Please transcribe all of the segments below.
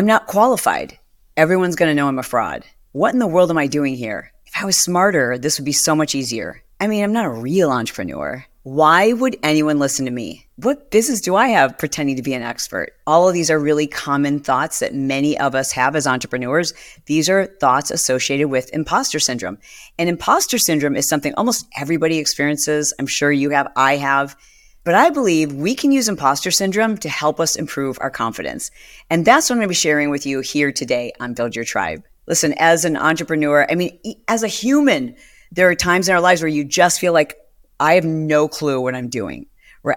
I'm not qualified. Everyone's going to know I'm a fraud. What in the world am I doing here? If I was smarter, this would be so much easier. I mean, I'm not a real entrepreneur. Why would anyone listen to me? What business do I have pretending to be an expert? All of these are really common thoughts that many of us have as entrepreneurs. These are thoughts associated with imposter syndrome. And imposter syndrome is something almost everybody experiences. I'm sure you have, I have. But I believe we can use imposter syndrome to help us improve our confidence. And that's what I'm going to be sharing with you here today on Build Your Tribe. Listen, as an entrepreneur, I mean, as a human, there are times in our lives where you just feel like I have no clue what I'm doing.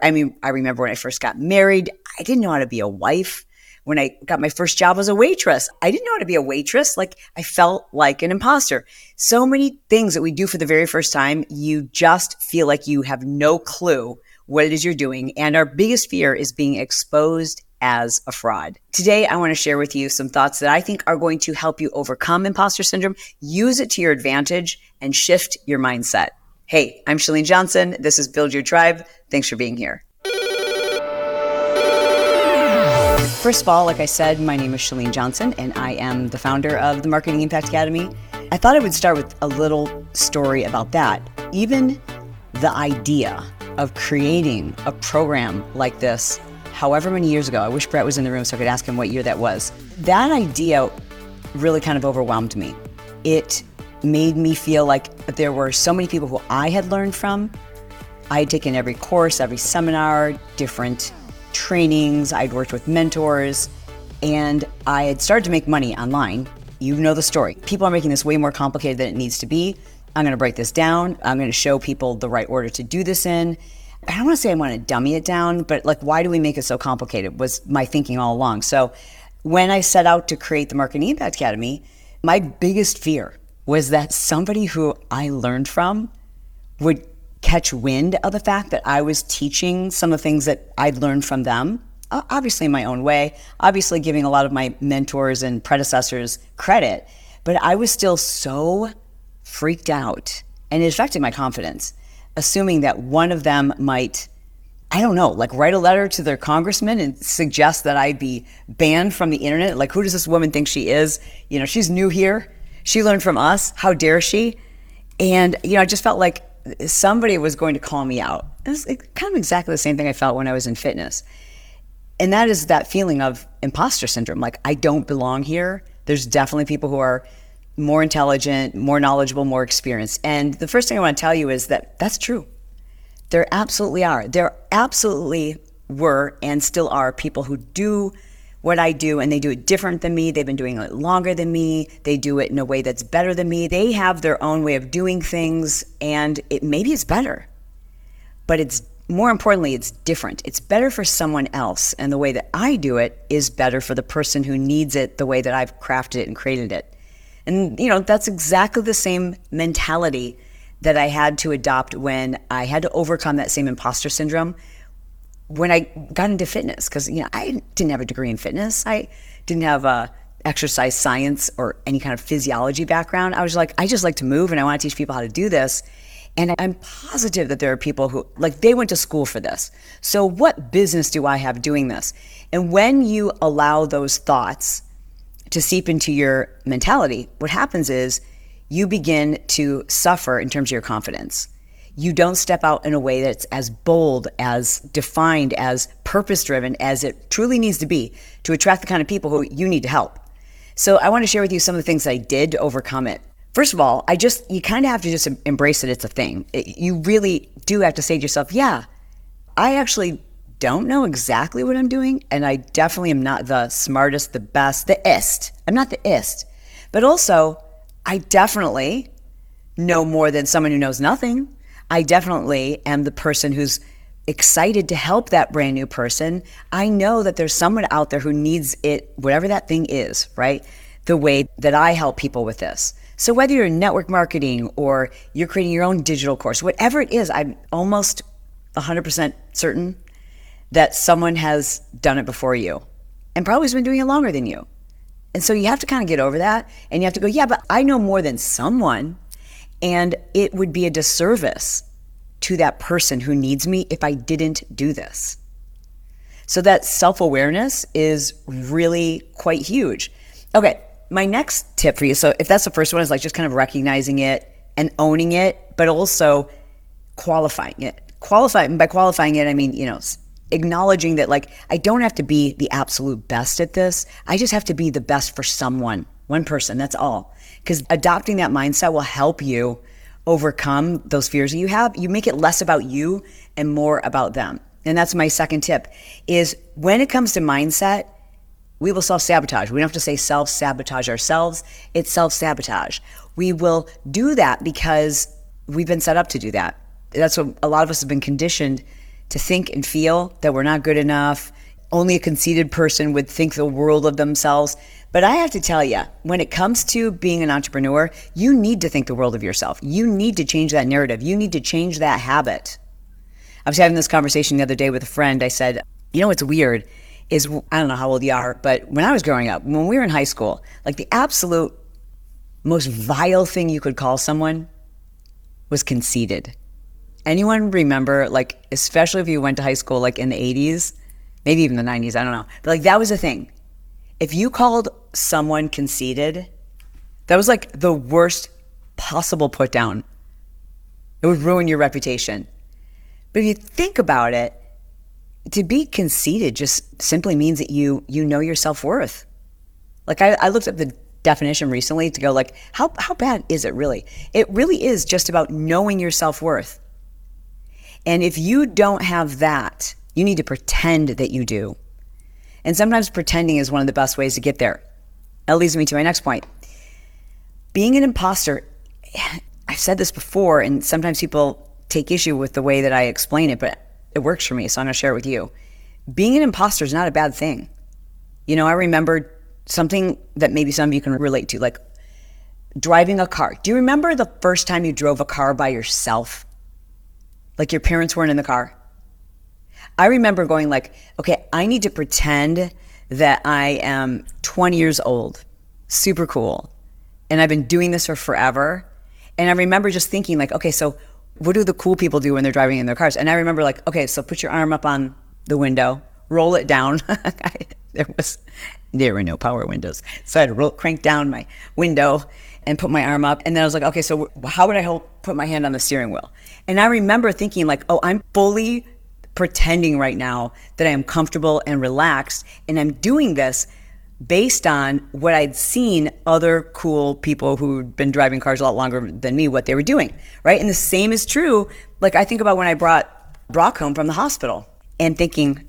I mean, I remember when I first got married, I didn't know how to be a wife. When I got my first job as a waitress, I didn't know how to be a waitress. Like I felt like an imposter. So many things that we do for the very first time, you just feel like you have no clue what it is you're doing. And our biggest fear is being exposed as a fraud. Today, I want to share with you some thoughts that I think are going to help you overcome imposter syndrome, use it to your advantage, and shift your mindset. Hey, I'm Chalene Johnson. This is Build Your Tribe. Thanks for being here. First of all, like I said, my name is Chalene Johnson, and I am the founder of the Marketing Impact Academy. I thought I would start with a little story about that. Even the idea of creating a program like this, however many years ago, I wish Brett was in the room so I could ask him what year that was. That idea really kind of overwhelmed me. It made me feel like there were so many people who I had learned from. I had taken every course, every seminar, different trainings, I'd worked with mentors, and I had started to make money online. You know the story. People are making this way more complicated than it needs to be. I'm going to break this down. I'm going to show people the right order to do this in. I don't want to say I want to dummy it down, but like, why do we make it so complicated? Was my thinking all along. So, when I set out to create the Marketing Impact Academy, my biggest fear was that somebody who I learned from would catch wind of the fact that I was teaching some of the things that I'd learned from them, obviously in my own way, obviously giving a lot of my mentors and predecessors credit, but I was still so freaked out and it affected my confidence, assuming that one of them might. I don't know, like write a letter to their congressman and suggest that I be banned from the internet. Like, who does this woman think she is? You know, she's new here. She learned from us. How dare she? And, you know, I just felt like somebody was going to call me out. It's kind of exactly the same thing I felt when I was in fitness. And that is that feeling of imposter syndrome. Like, I don't belong here. There's definitely people who are more intelligent, more knowledgeable, more experienced. And the first thing I want to tell you is that that's true. There absolutely are. There absolutely were and still are people who do what I do and they do it different than me. They've been doing it longer than me. They do it in a way that's better than me. They have their own way of doing things and it maybe it's better. But it's more importantly, it's different. It's better for someone else and the way that I do it is better for the person who needs it the way that I've crafted it and created it. And you know, that's exactly the same mentality that I had to adopt when I had to overcome that same imposter syndrome when I got into fitness, because you know I didn't have a degree in fitness, I didn't have a exercise science or any kind of physiology background. I was like, I just like to move, and I want to teach people how to do this. And I'm positive that there are people who like they went to school for this. So what business do I have doing this? And when you allow those thoughts to seep into your mentality, what happens is you begin to suffer in terms of your confidence you don't step out in a way that's as bold, as defined, as purpose driven as it truly needs to be to attract the kind of people who you need to help. So I want to share with you some of the things I did to overcome it. First of all, I just, you kind of have to just embrace it. It's a thing. It, you really do have to say to yourself, yeah, I actually don't know exactly what I'm doing. And I definitely am not the smartest, the best, the ist. I'm not the ist. But also, I definitely know more than someone who knows nothing. I definitely am the person who's excited to help that brand new person. I know that there's someone out there who needs it, whatever that thing is, right? The way that I help people with this. So whether you're in network marketing or you're creating your own digital course, whatever it is, I'm almost 100% certain that someone has done it before you and probably has been doing it longer than you. And so you have to kind of get over that and you have to go, yeah, but I know more than someone. And it would be a disservice to that person who needs me if I didn't do this. So that self awareness is really quite huge. Okay, my next tip for you. So if that's the first one, is like just kind of recognizing it and owning it, but also qualifying it. Qualify, Qualifying by qualifying it, I mean you know acknowledging that like I don't have to be the absolute best at this. I just have to be the best for someone, one person. That's all. Because adopting that mindset will help you overcome those fears that you have. You make it less about you and more about them. And that's my second tip is when it comes to mindset, we will self sabotage. We don't have to say self sabotage ourselves. It's self sabotage. We will do that because we've been set up to do that. That's what a lot of us have been conditioned to think and feel that we're not good enough. Only a conceited person would think the world of themselves. But I have to tell you, when it comes to being an entrepreneur, you need to think the world of yourself. You need to change that narrative. You need to change that habit. I was having this conversation the other day with a friend. I said, you know what's weird is I don't know how old you are, but when I was growing up, when we were in high school, like the absolute most vile thing you could call someone was conceited. Anyone remember, like, especially if you went to high school, like in the 80s, maybe even the 90s, I don't know. But like, that was a thing. If you called someone conceited, that was like the worst possible put down. It would ruin your reputation. But if you think about it, to be conceited just simply means that you you know your self-worth. Like I, I looked up the definition recently to go like, how how bad is it really? It really is just about knowing your self-worth. And if you don't have that, you need to pretend that you do. And sometimes pretending is one of the best ways to get there. That leads me to my next point. Being an imposter, I've said this before, and sometimes people take issue with the way that I explain it, but it works for me, so I'm going to share it with you. Being an imposter is not a bad thing. You know, I remember something that maybe some of you can relate to, like driving a car. Do you remember the first time you drove a car by yourself? Like your parents weren't in the car? I remember going like, okay, I need to pretend that I am 20 years old, super cool, and I've been doing this for forever. And I remember just thinking like, okay, so what do the cool people do when they're driving in their cars? And I remember like, okay, so put your arm up on the window, roll it down. there was there were no power windows, so I had to roll, crank down my window and put my arm up. And then I was like, okay, so how would I hold, put my hand on the steering wheel? And I remember thinking like, oh, I'm fully pretending right now that I am comfortable and relaxed, and I'm doing this based on what I'd seen other cool people who'd been driving cars a lot longer than me, what they were doing, right? And the same is true. Like I think about when I brought Brock home from the hospital and thinking,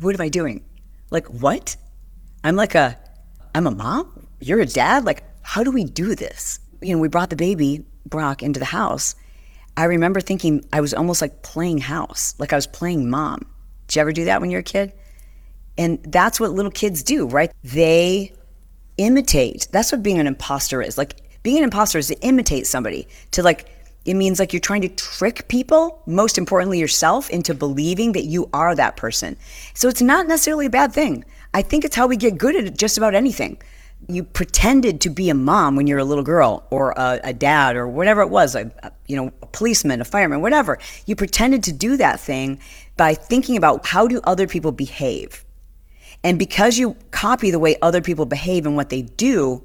what am I doing? Like, what? I'm like a, I'm a mom? You're a dad? Like, how do we do this? You know, we brought the baby, Brock, into the house. I remember thinking I was almost like playing house, like I was playing mom. Did you ever do that when you were a kid? And that's what little kids do, right? They imitate. That's what being an imposter is. Like being an imposter is to imitate somebody, to like, it means like you're trying to trick people, most importantly yourself, into believing that you are that person. So it's not necessarily a bad thing. I think it's how we get good at just about anything. You pretended to be a mom when you're a little girl, or a, a dad, or whatever it was, a, a, you know, a policeman, a fireman, whatever. You pretended to do that thing by thinking about how do other people behave and because you copy the way other people behave and what they do,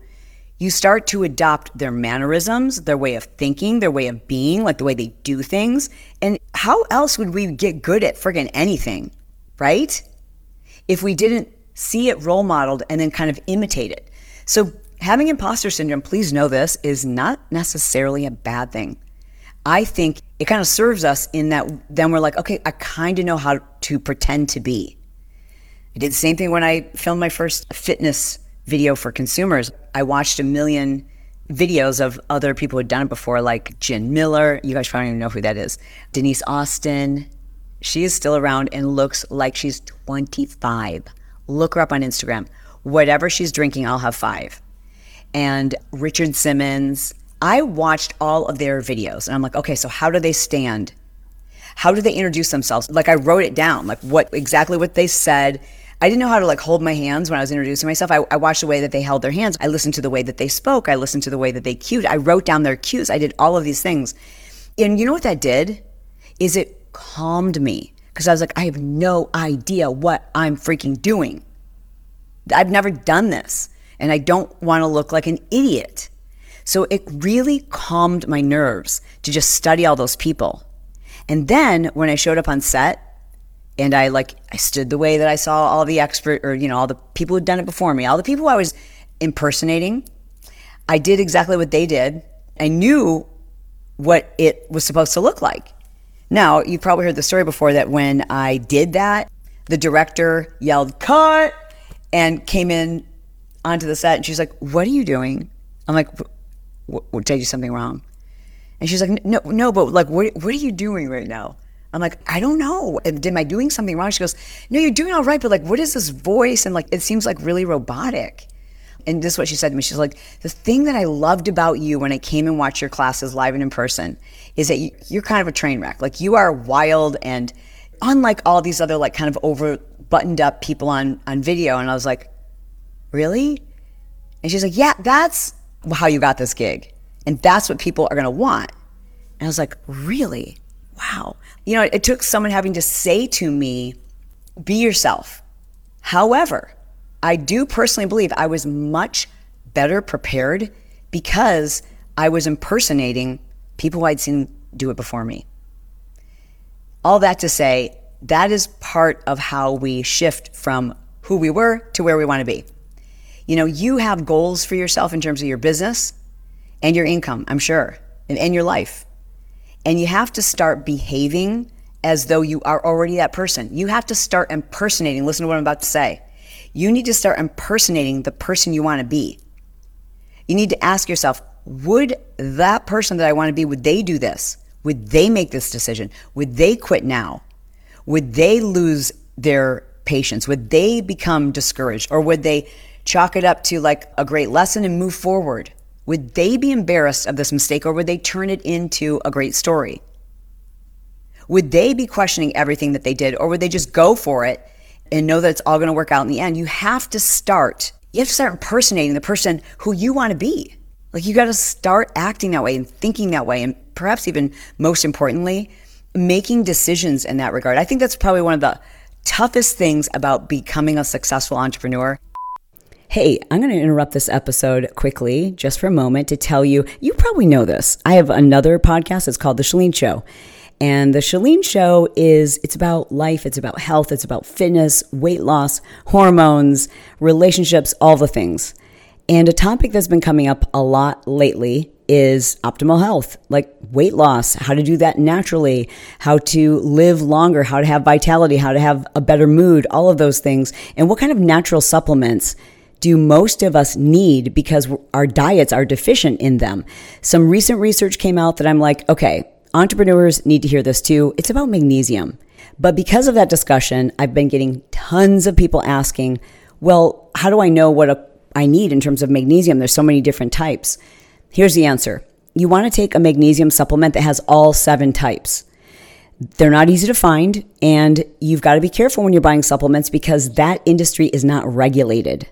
you start to adopt their mannerisms, their way of thinking, their way of being, like the way they do things. And how else would we get good at friggin' anything, right? If we didn't see it role modeled and then kind of imitate it. So having imposter syndrome, please know this, is not necessarily a bad thing. I think it kind of serves us in that then we're like, okay, I kind of know how to pretend to be. I did the same thing when I filmed my first fitness video for consumers. I watched a million videos of other people who'd done it before, like Gin Miller. You guys probably don't even know who that is. Denise Austin. She is still around and looks like she's 25. Look her up on Instagram. Whatever she's drinking, I'll have five. And Richard Simmons. I watched all of their videos and I'm like, okay, so how do they stand? How do they introduce themselves? Like I wrote it down, like what exactly what they said I didn't know how to like hold my hands when I was introducing myself. I, I, watched the way that they held their hands. I listened to the way that they spoke. I listened to the way that they cued. I wrote down their cues. I did all of these things. And you know what that did? Is it calmed me. because I was like, I have no idea what I'm freaking doing. I've never done this and I don't want to look like an idiot. So it really calmed my nerves to just study all those people. And then when I showed up on set and I like I stood the way that I saw all the expert or you know all the people who'd done it before me, all the people I was impersonating, I did exactly what they did. I knew what it was supposed to look like. Now, you've probably heard the story before that when I did that, the director yelled cut and came in onto the set and she's like, "What are you doing?" I'm like, "Did I do something wrong?" And she's like, "No, no, but like, what what are you doing right now?" I'm like, "I don't know. Am I doing something wrong?" She goes, "No, you're doing all right, but like, what is this voice?" And like, it seems like really robotic. And this is what she said to me. She's like, "The thing that I loved about you when I came and watched your classes live and in person is that you're kind of a train wreck. Like, you are wild and." Unlike all these other like kind of over buttoned up people on on video and I was like, "Really?" And she's like, "Yeah, that's how you got this gig. And that's what people are going to want." And I was like, "Really? Wow." You know, it took someone having to say to me, "Be yourself." However, I do personally believe I was much better prepared because I was impersonating people I'd seen do it before me. All that to say, that is part of how we shift from who we were to where we want to be. You know, you have goals for yourself in terms of your business and your income, I'm sure, and, and your life. And you have to start behaving as though you are already that person. You have to start impersonating. Listen to what I'm about to say. You need to start impersonating the person you want to be. You need to ask yourself, would that person that I want to be, would they do this? Would they make this decision? Would they quit now? Would they lose their patience? Would they become discouraged? Or would they chalk it up to like a great lesson and move forward? Would they be embarrassed of this mistake or would they turn it into a great story? Would they be questioning everything that they did or would they just go for it and know that it's all going to work out in the end? You have to start, you have to start impersonating the person who you want to be. Like you got to start acting that way and thinking that way. And perhaps even most importantly, making decisions in that regard. I think that's probably one of the toughest things about becoming a successful entrepreneur. Hey, I'm going to interrupt this episode quickly just for a moment to tell you you probably know this. I have another podcast. It's called The Chalene Show. And the Chalene Show is it's about life, it's about health, it's about fitness, weight loss, hormones, relationships, all the things. And a topic that's been coming up a lot lately is optimal health, like weight loss, how to do that naturally, how to live longer, how to have vitality, how to have a better mood, all of those things. And what kind of natural supplements do most of us need because our diets are deficient in them? Some recent research came out that I'm like, okay, entrepreneurs need to hear this too. It's about magnesium. But because of that discussion, I've been getting tons of people asking, well, how do I know what a, I need in terms of magnesium? There's so many different types. Here's the answer you want to take a magnesium supplement that has all seven types. They're not easy to find, and you've got to be careful when you're buying supplements because that industry is not regulated.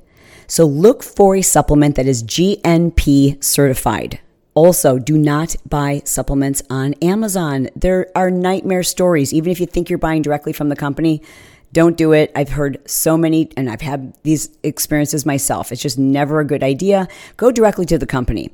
So look for a supplement that is GMP certified. Also, do not buy supplements on Amazon. There are nightmare stories. Even if you think you're buying directly from the company, don't do it. I've heard so many, and I've had these experiences myself. It's just never a good idea. Go directly to the company.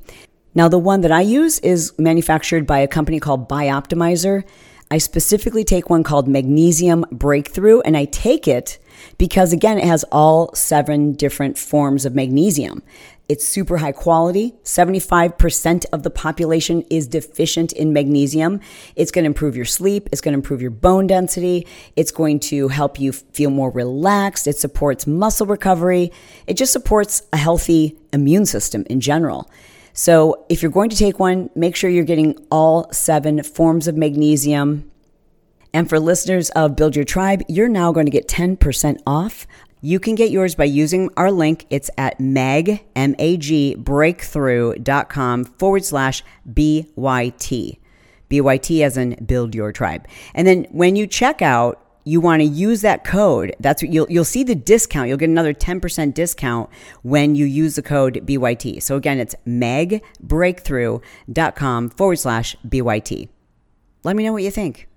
Now, the one that I use is manufactured by a company called Bioptimizer. I specifically take one called Magnesium Breakthrough, and I take it because, again, it has all seven different forms of magnesium. It's super high quality. 75% of the population is deficient in magnesium. It's going to improve your sleep. It's going to improve your bone density. It's going to help you feel more relaxed. It supports muscle recovery. It just supports a healthy immune system in general. So if you're going to take one, make sure you're getting all seven forms of magnesium. And for listeners of Build Your Tribe, you're now going to get 10% off. You can get yours by using our link. It's at mag, M-A-G, breakthrough.com forward slash B-Y-T. B-Y-T as in Build Your Tribe. And then when you check out, you want to use that code. That's what you'll you'll see the discount. You'll get another 10% discount when you use the code BYT. So again, it's magbreakthrough.com forward slash BYT. Let me know what you think.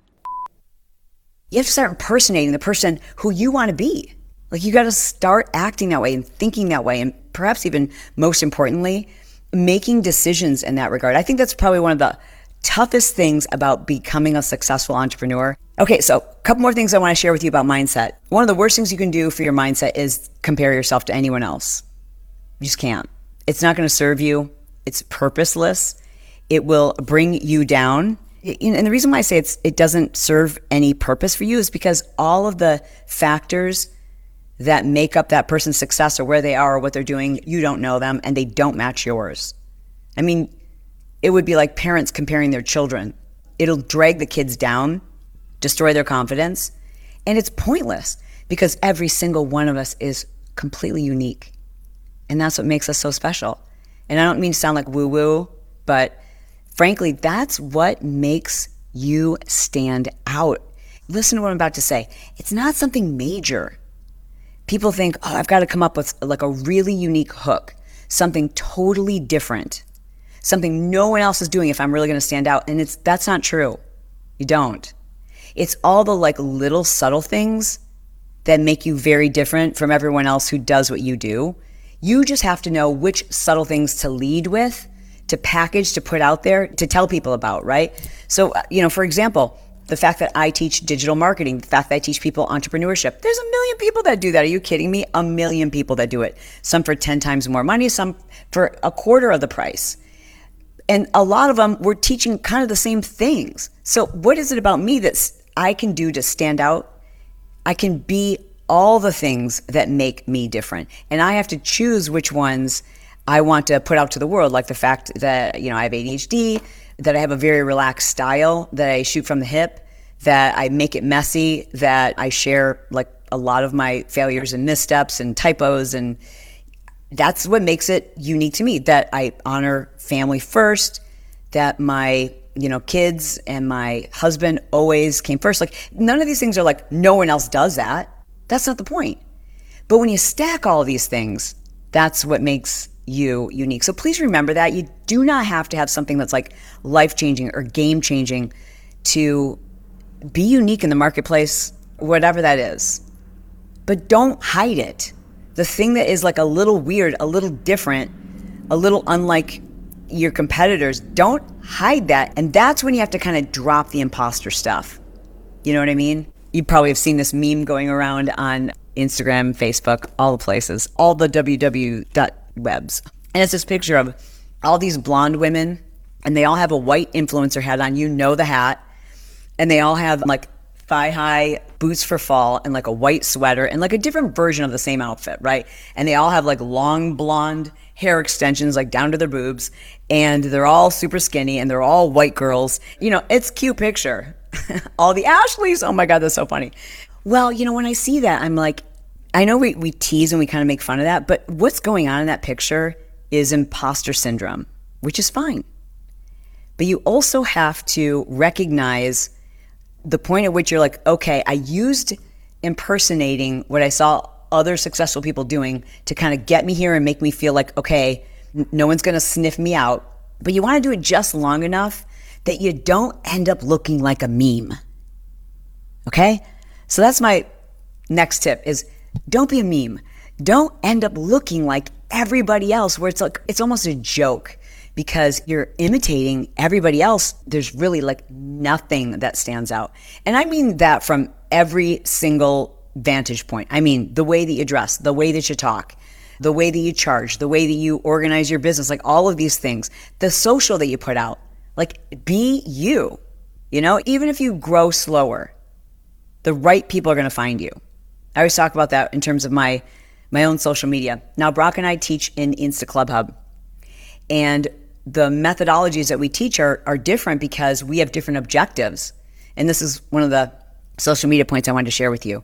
You have to start impersonating the person who you want to be. Like you got to start acting that way and thinking that way. And perhaps even most importantly, making decisions in that regard. I think that's probably one of the toughest things about becoming a successful entrepreneur. Okay, so a couple more things I want to share with you about mindset. One of the worst things you can do for your mindset is compare yourself to anyone else. You just can't. It's not going to serve you. It's purposeless. It will bring you down. And the reason why I say it doesn't serve any purpose for you is because all of the factors that make up that person's success or where they are or what they're doing, you don't know them and they don't match yours. I mean, it would be like parents comparing their children. It'll drag the kids down, destroy their confidence, and it's pointless because every single one of us is completely unique. And that's what makes us so special. And I don't mean to sound like woo woo, but frankly, that's what makes you stand out. Listen to what I'm about to say. It's not something major people think, oh, I've got to come up with like a really unique hook, something totally different, something no one else is doing if I'm really going to stand out. And it's that's not true. You don't. It's all the like little subtle things that make you very different from everyone else who does what you do. You just have to know which subtle things to lead with, to package, to put out there, to tell people about, right? So, uh, you know, for example, the fact that I teach digital marketing, the fact that I teach people entrepreneurship. There's a million people that do that. Are you kidding me? A million people that do it. Some for 10 times more money, some for a quarter of the price. And a lot of them were teaching kind of the same things. So, what is it about me that I can do to stand out? I can be all the things that make me different. And I have to choose which ones I want to put out to the world, like the fact that, you know, I have ADHD, that I have a very relaxed style, that I shoot from the hip, that I make it messy, that I share like a lot of my failures and missteps and typos and that's what makes it unique to me that I honor family first, that my you know kids and my husband always came first. Like none of these things are like no one else does that. That's not the point. But when you stack all these things, that's what makes you unique. So please remember that you do not have to have something that's like life changing or game changing to be unique in the marketplace, whatever that is. But don't hide it. The thing that is like a little weird, a little different, a little unlike your competitors, don't hide that. And that's when you have to kind of drop the imposter stuff. You know what I mean? You probably have seen this meme going around on Instagram, Facebook, all the places, all the www webs. And it's this picture of all these blonde women, and they all have a white influencer hat on. You know the hat. And they all have like thigh high boots for fall and like a white sweater and like a different version of the same outfit, right? And they all have like long blonde hair extensions like down to their boobs and they're all super skinny and they're all white girls. You know, it's cute picture. all the Ashleys, oh my god, that's so funny. Well, you know, when I see that, I'm like I know we, we tease and we kind of make fun of that, but what's going on in that picture is imposter syndrome, which is fine. But you also have to recognize the point at which you're like, okay, I used impersonating what I saw other successful people doing to kind of get me here and make me feel like, okay, no one's going to sniff me out. But you want to do it just long enough that you don't end up looking like a meme. Okay? So that's my next tip is don't be a meme. Don't end up looking like everybody else where it's like it's almost a joke because you're imitating everybody else. There's really like nothing that stands out. And I mean that from every single vantage point. I mean, the way that you dress, the way that you talk, the way that you charge, the way that you organize your business, like all of these things, the social that you put out. Like be you. You know, even if you grow slower, the right people are going to find you. I always talk about that in terms of my my own social media. Now, Brock and I teach in Insta Club Hub, and the methodologies that we teach are are different because we have different objectives. And this is one of the social media points I wanted to share with you.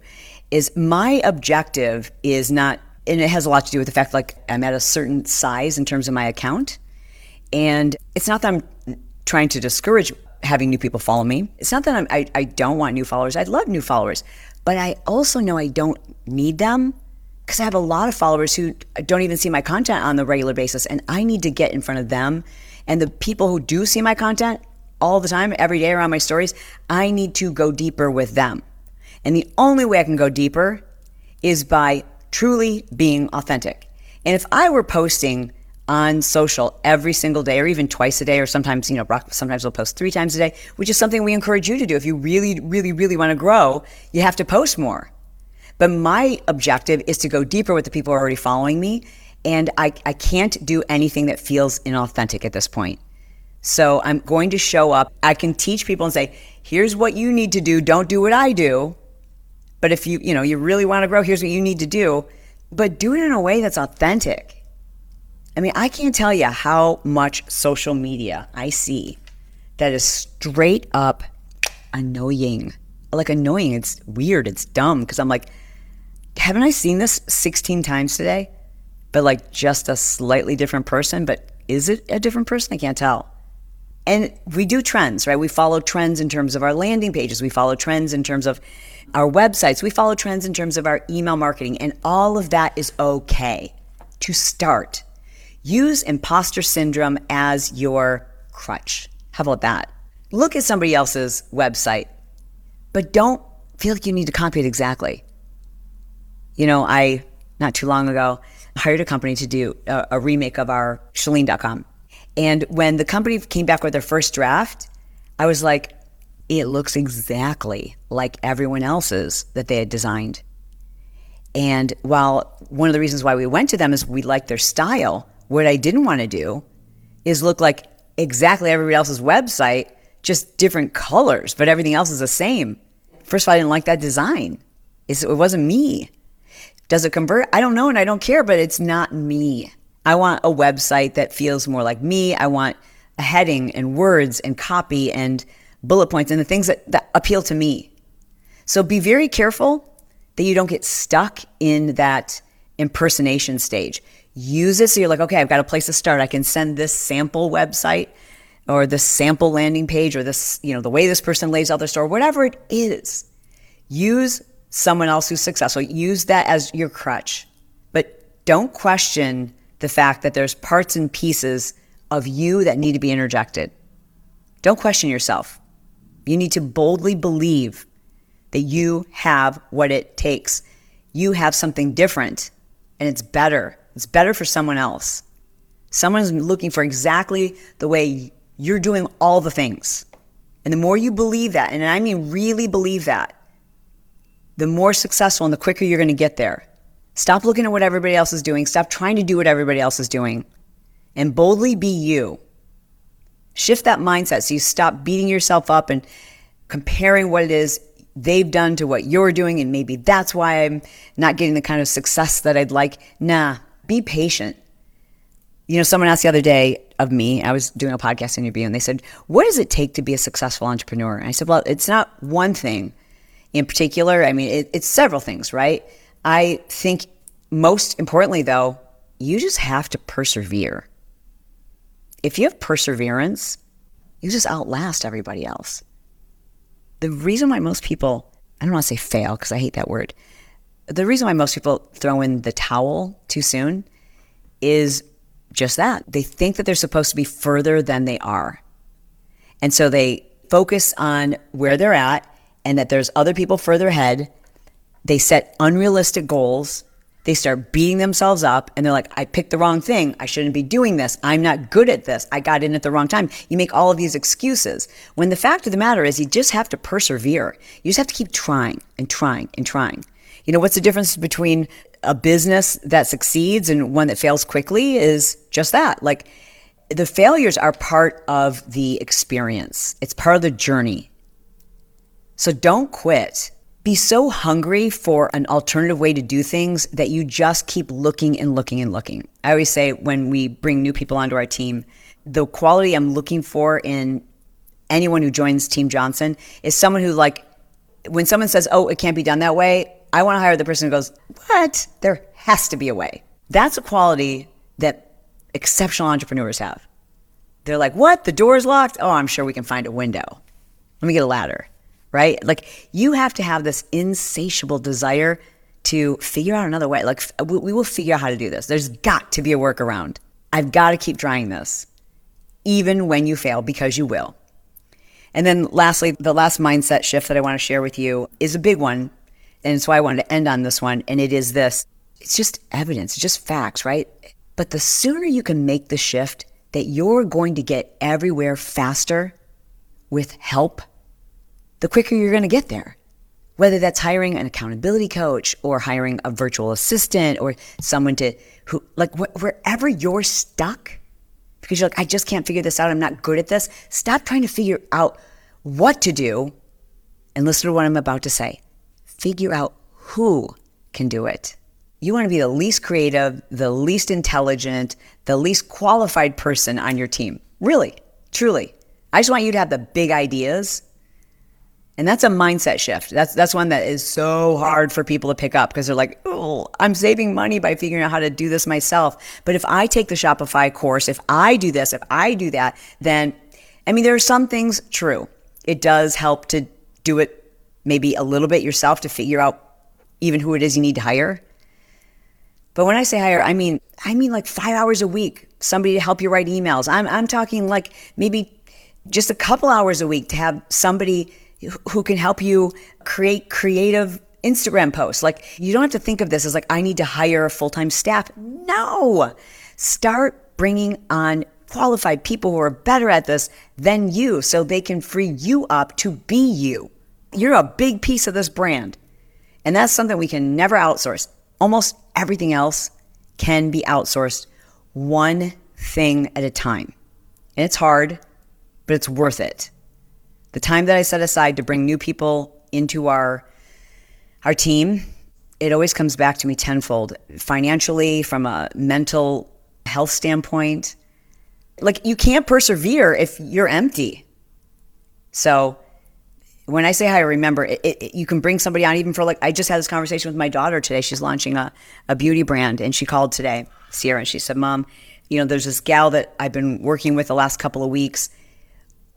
Is my objective is not, and it has a lot to do with the fact like I'm at a certain size in terms of my account, and it's not that I'm trying to discourage having new people follow me. It's not that I'm, I, I don't want new followers. I love new followers. But I also know I don't need them because I have a lot of followers who don't even see my content on the regular basis. And I need to get in front of them. And the people who do see my content all the time, every day around my stories, I need to go deeper with them. And the only way I can go deeper is by truly being authentic. And if I were posting on social every single day or even twice a day or sometimes you know sometimes we'll post three times a day which is something we encourage you to do if you really really really want to grow you have to post more but my objective is to go deeper with the people who are already following me and I, I can't do anything that feels inauthentic at this point so i'm going to show up i can teach people and say here's what you need to do don't do what i do but if you you know you really want to grow here's what you need to do but do it in a way that's authentic I mean, I can't tell you how much social media I see that is straight up annoying. Like annoying. It's weird. It's dumb because I'm like, haven't I seen this 16 times today? But like just a slightly different person. But is it a different person? I can't tell. And we do trends, right? We follow trends in terms of our landing pages. We follow trends in terms of our websites. We follow trends in terms of our email marketing. And all of that is okay to start Use imposter syndrome as your crutch. How about that? Look at somebody else's website, but don't feel like you need to copy it exactly. You know, I, not too long ago, hired a company to do a, a remake of our Chalene.com. And when the company came back with their first draft, I was like, it looks exactly like everyone else's that they had designed. And while one of the reasons why we went to them is we liked their style, what I didn't want to do is look like exactly everybody else's website, just different colors, but everything else is the same. First of all, I didn't like that design. It wasn't me. Does it convert? I don't know and I don't care, but it's not me. I want a website that feels more like me. I want a heading and words and copy and bullet points and the things that, that appeal to me. So be very careful that you don't get stuck in that impersonation stage use it so you're like, okay, I've got a place to start. I can send this sample website or this sample landing page or this, you know, the way this person lays out their store, whatever it is. Use someone else who's successful. Use that as your crutch. But don't question the fact that there's parts and pieces of you that need to be interjected. Don't question yourself. You need to boldly believe that you have what it takes. You have something different and it's better it's better for someone else. Someone's looking for exactly the way you're doing all the things. And the more you believe that, and I mean really believe that, the more successful and the quicker you're going to get there. Stop looking at what everybody else is doing. Stop trying to do what everybody else is doing. And boldly be you. Shift that mindset so you stop beating yourself up and comparing what it is they've done to what you're doing. And maybe that's why I'm not getting the kind of success that I'd like. Nah, be patient. You know, someone asked the other day of me, I was doing a podcast interview, and they said, What does it take to be a successful entrepreneur? And I said, Well, it's not one thing in particular. I mean, it, it's several things, right? I think most importantly, though, you just have to persevere. If you have perseverance, you just outlast everybody else. The reason why most people, I don't want to say fail because I hate that word, the reason why most people throw in the towel too soon is just that. They think that they're supposed to be further than they are. And so they focus on where they're at and that there's other people further ahead. They set unrealistic goals. They start beating themselves up and they're like, I picked the wrong thing. I shouldn't be doing this. I'm not good at this. I got in at the wrong time. You make all of these excuses. When the fact of the matter is, you just have to persevere. You just have to keep trying and trying and trying. You know, what's the difference between a business that succeeds and one that fails quickly is just that. Like the failures are part of the experience, it's part of the journey. So don't quit. Be so hungry for an alternative way to do things that you just keep looking and looking and looking. I always say when we bring new people onto our team, the quality I'm looking for in anyone who joins Team Johnson is someone who, like, when someone says, Oh, it can't be done that way, I want to hire the person who goes, What? There has to be a way. That's a quality that exceptional entrepreneurs have. They're like, What? The door's locked? Oh, I'm sure we can find a window. Let me get a ladder, right? Like, you have to have this insatiable desire to figure out another way. Like, we will figure out how to do this. There's got to be a workaround. I've got to keep trying this, even when you fail, because you will. And then lastly, the last mindset shift that I want to share with you is a big one. And why I wanted to end on this one. And it is this it's just evidence, it's just facts, right? But the sooner you can make the shift that you're going to get everywhere faster with help, the quicker you're going to get there. Whether that's hiring an accountability coach or hiring a virtual assistant or someone to who, like, wh- wherever you're stuck, because you're like, I just can't figure this out. I'm not good at this. Stop trying to figure out what to do and listen to what I'm about to say. Figure out who can do it. You want to be the least creative, the least intelligent, the least qualified person on your team. Really, truly. I just want you to have the big ideas. And that's a mindset shift. That's that's one that is so hard for people to pick up because they're like, "Oh, I'm saving money by figuring out how to do this myself." But if I take the Shopify course, if I do this, if I do that, then I mean, there are some things true. It does help to do it maybe a little bit yourself to figure out even who it is you need to hire. But when I say hire, I mean I mean like five hours a week, somebody to help you write emails. I'm I'm talking like maybe just a couple hours a week to have somebody who can help you create creative Instagram posts. Like you don't have to think of this as like I need to hire a full-time staff. No. Start bringing on qualified people who are better at this than you so they can free you up to be you. You're a big piece of this brand. And that's something we can never outsource. Almost everything else can be outsourced one thing at a time. And it's hard, but it's worth it. The time that I set aside to bring new people into our our team, it always comes back to me tenfold. Financially, from a mental health standpoint, like you can't persevere if you're empty. So when I say hi, I remember it, it, you can bring somebody on even for like I just had this conversation with my daughter today. She's launching a, a beauty brand and she called today, Cierra, and she said, Mom, you know, there's this gal that I've been working with the last couple of weeks.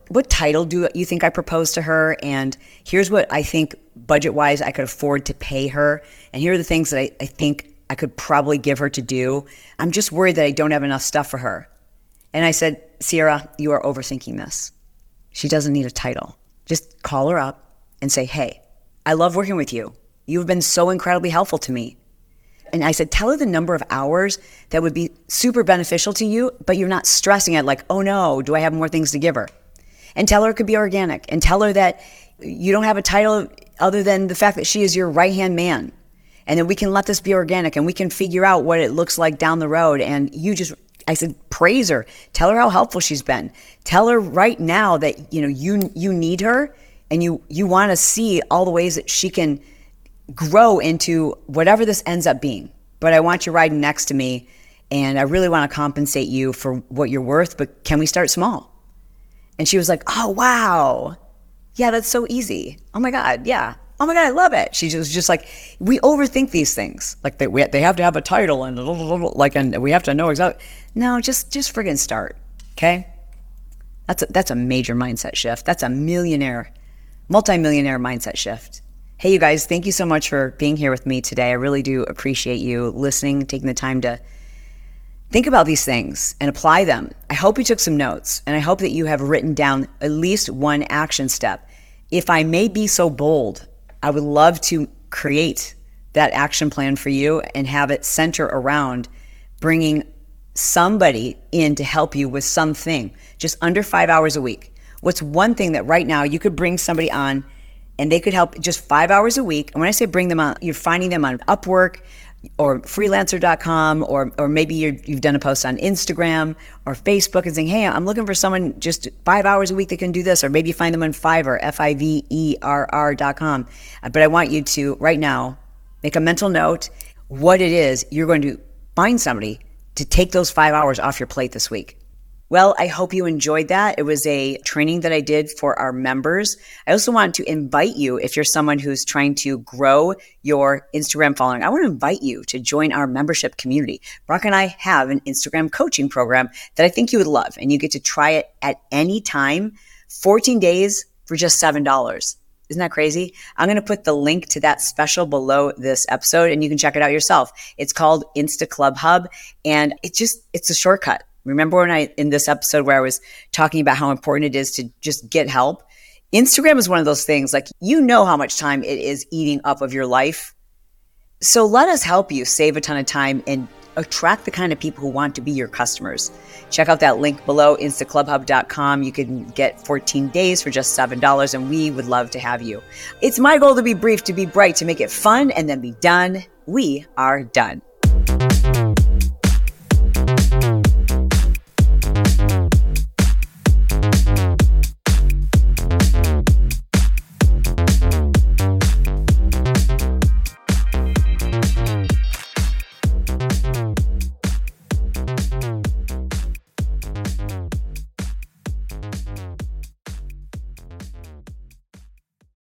What title do you think I proposed to her? And here's what I think budget wise I could afford to pay her. And here are the things that I, I think I could probably give her to do. I'm just worried that I don't have enough stuff for her. And I said, Cierra, you are overthinking this. She doesn't need a title. Just call her up and say, Hey, I love working with you. You've been so incredibly helpful to me. And I said, Tell her the number of hours that would be super beneficial to you, but you're not stressing it like, Oh no, do I have more things to give her? And tell her it could be organic and tell her that you don't have a title other than the fact that she is your right hand man. And then we can let this be organic and we can figure out what it looks like down the road. And you just I said, praise her. Tell her how helpful she's been. Tell her right now that you know you you need her and you you want to see all the ways that she can grow into whatever this ends up being. But I want you riding next to me and I really want to compensate you for what you're worth, but can we start small? And she was like, "Oh, wow. Yeah, that's so easy. Oh my god, yeah oh my god, I love it. She was just like, we overthink these things. Like they we, they have to have a title and like and we have to know exactly. No, just just friggin' start. Okay, that's a, that's a major mindset shift. That's a millionaire, multimillionaire mindset shift. Hey, you guys, thank you so much for being here with me today. I really do appreciate you listening, taking the time to think about these things and apply them. I hope you took some notes and I hope that you have written down at least one action step. If I may be so bold, I would love to create that action plan for you and have it center around bringing somebody in to help you with something just under five hours a week. What's one thing that right now you could bring somebody on and they could help just five hours a week? And when I say bring them on, you're finding them on Upwork, or freelancer.com or or maybe you have done a post on Instagram or Facebook and saying, "Hey, I'm looking for someone just 5 hours a week that can do this," or maybe find them on Fiverr, F I V E R R.com. Uh, but I want you to right now make a mental note what it is you're going to find somebody to take those 5 hours off your plate this week. Well, I hope you enjoyed that. It was a training that I did for our members. I also want to invite you, if you're someone who's trying to grow your Instagram following, I want to invite you to join our membership community. Brock and I have an Instagram coaching program that I think you would love, and you get to try it at any time, 14 days for just $7. Isn't that crazy? I'm going to put the link to that special below this episode and you can check it out yourself. It's called Insta Club Hub and it just it's a shortcut Remember when I, in this episode where I was talking about how important it is to just get help? Instagram is one of those things like you know how much time it is eating up of your life. So let us help you save a ton of time and attract the kind of people who want to be your customers. Check out that link below, instaclubhub.com. You can get 14 days for just $7, and we would love to have you. It's my goal to be brief, to be bright, to make it fun, and then be done. We are done.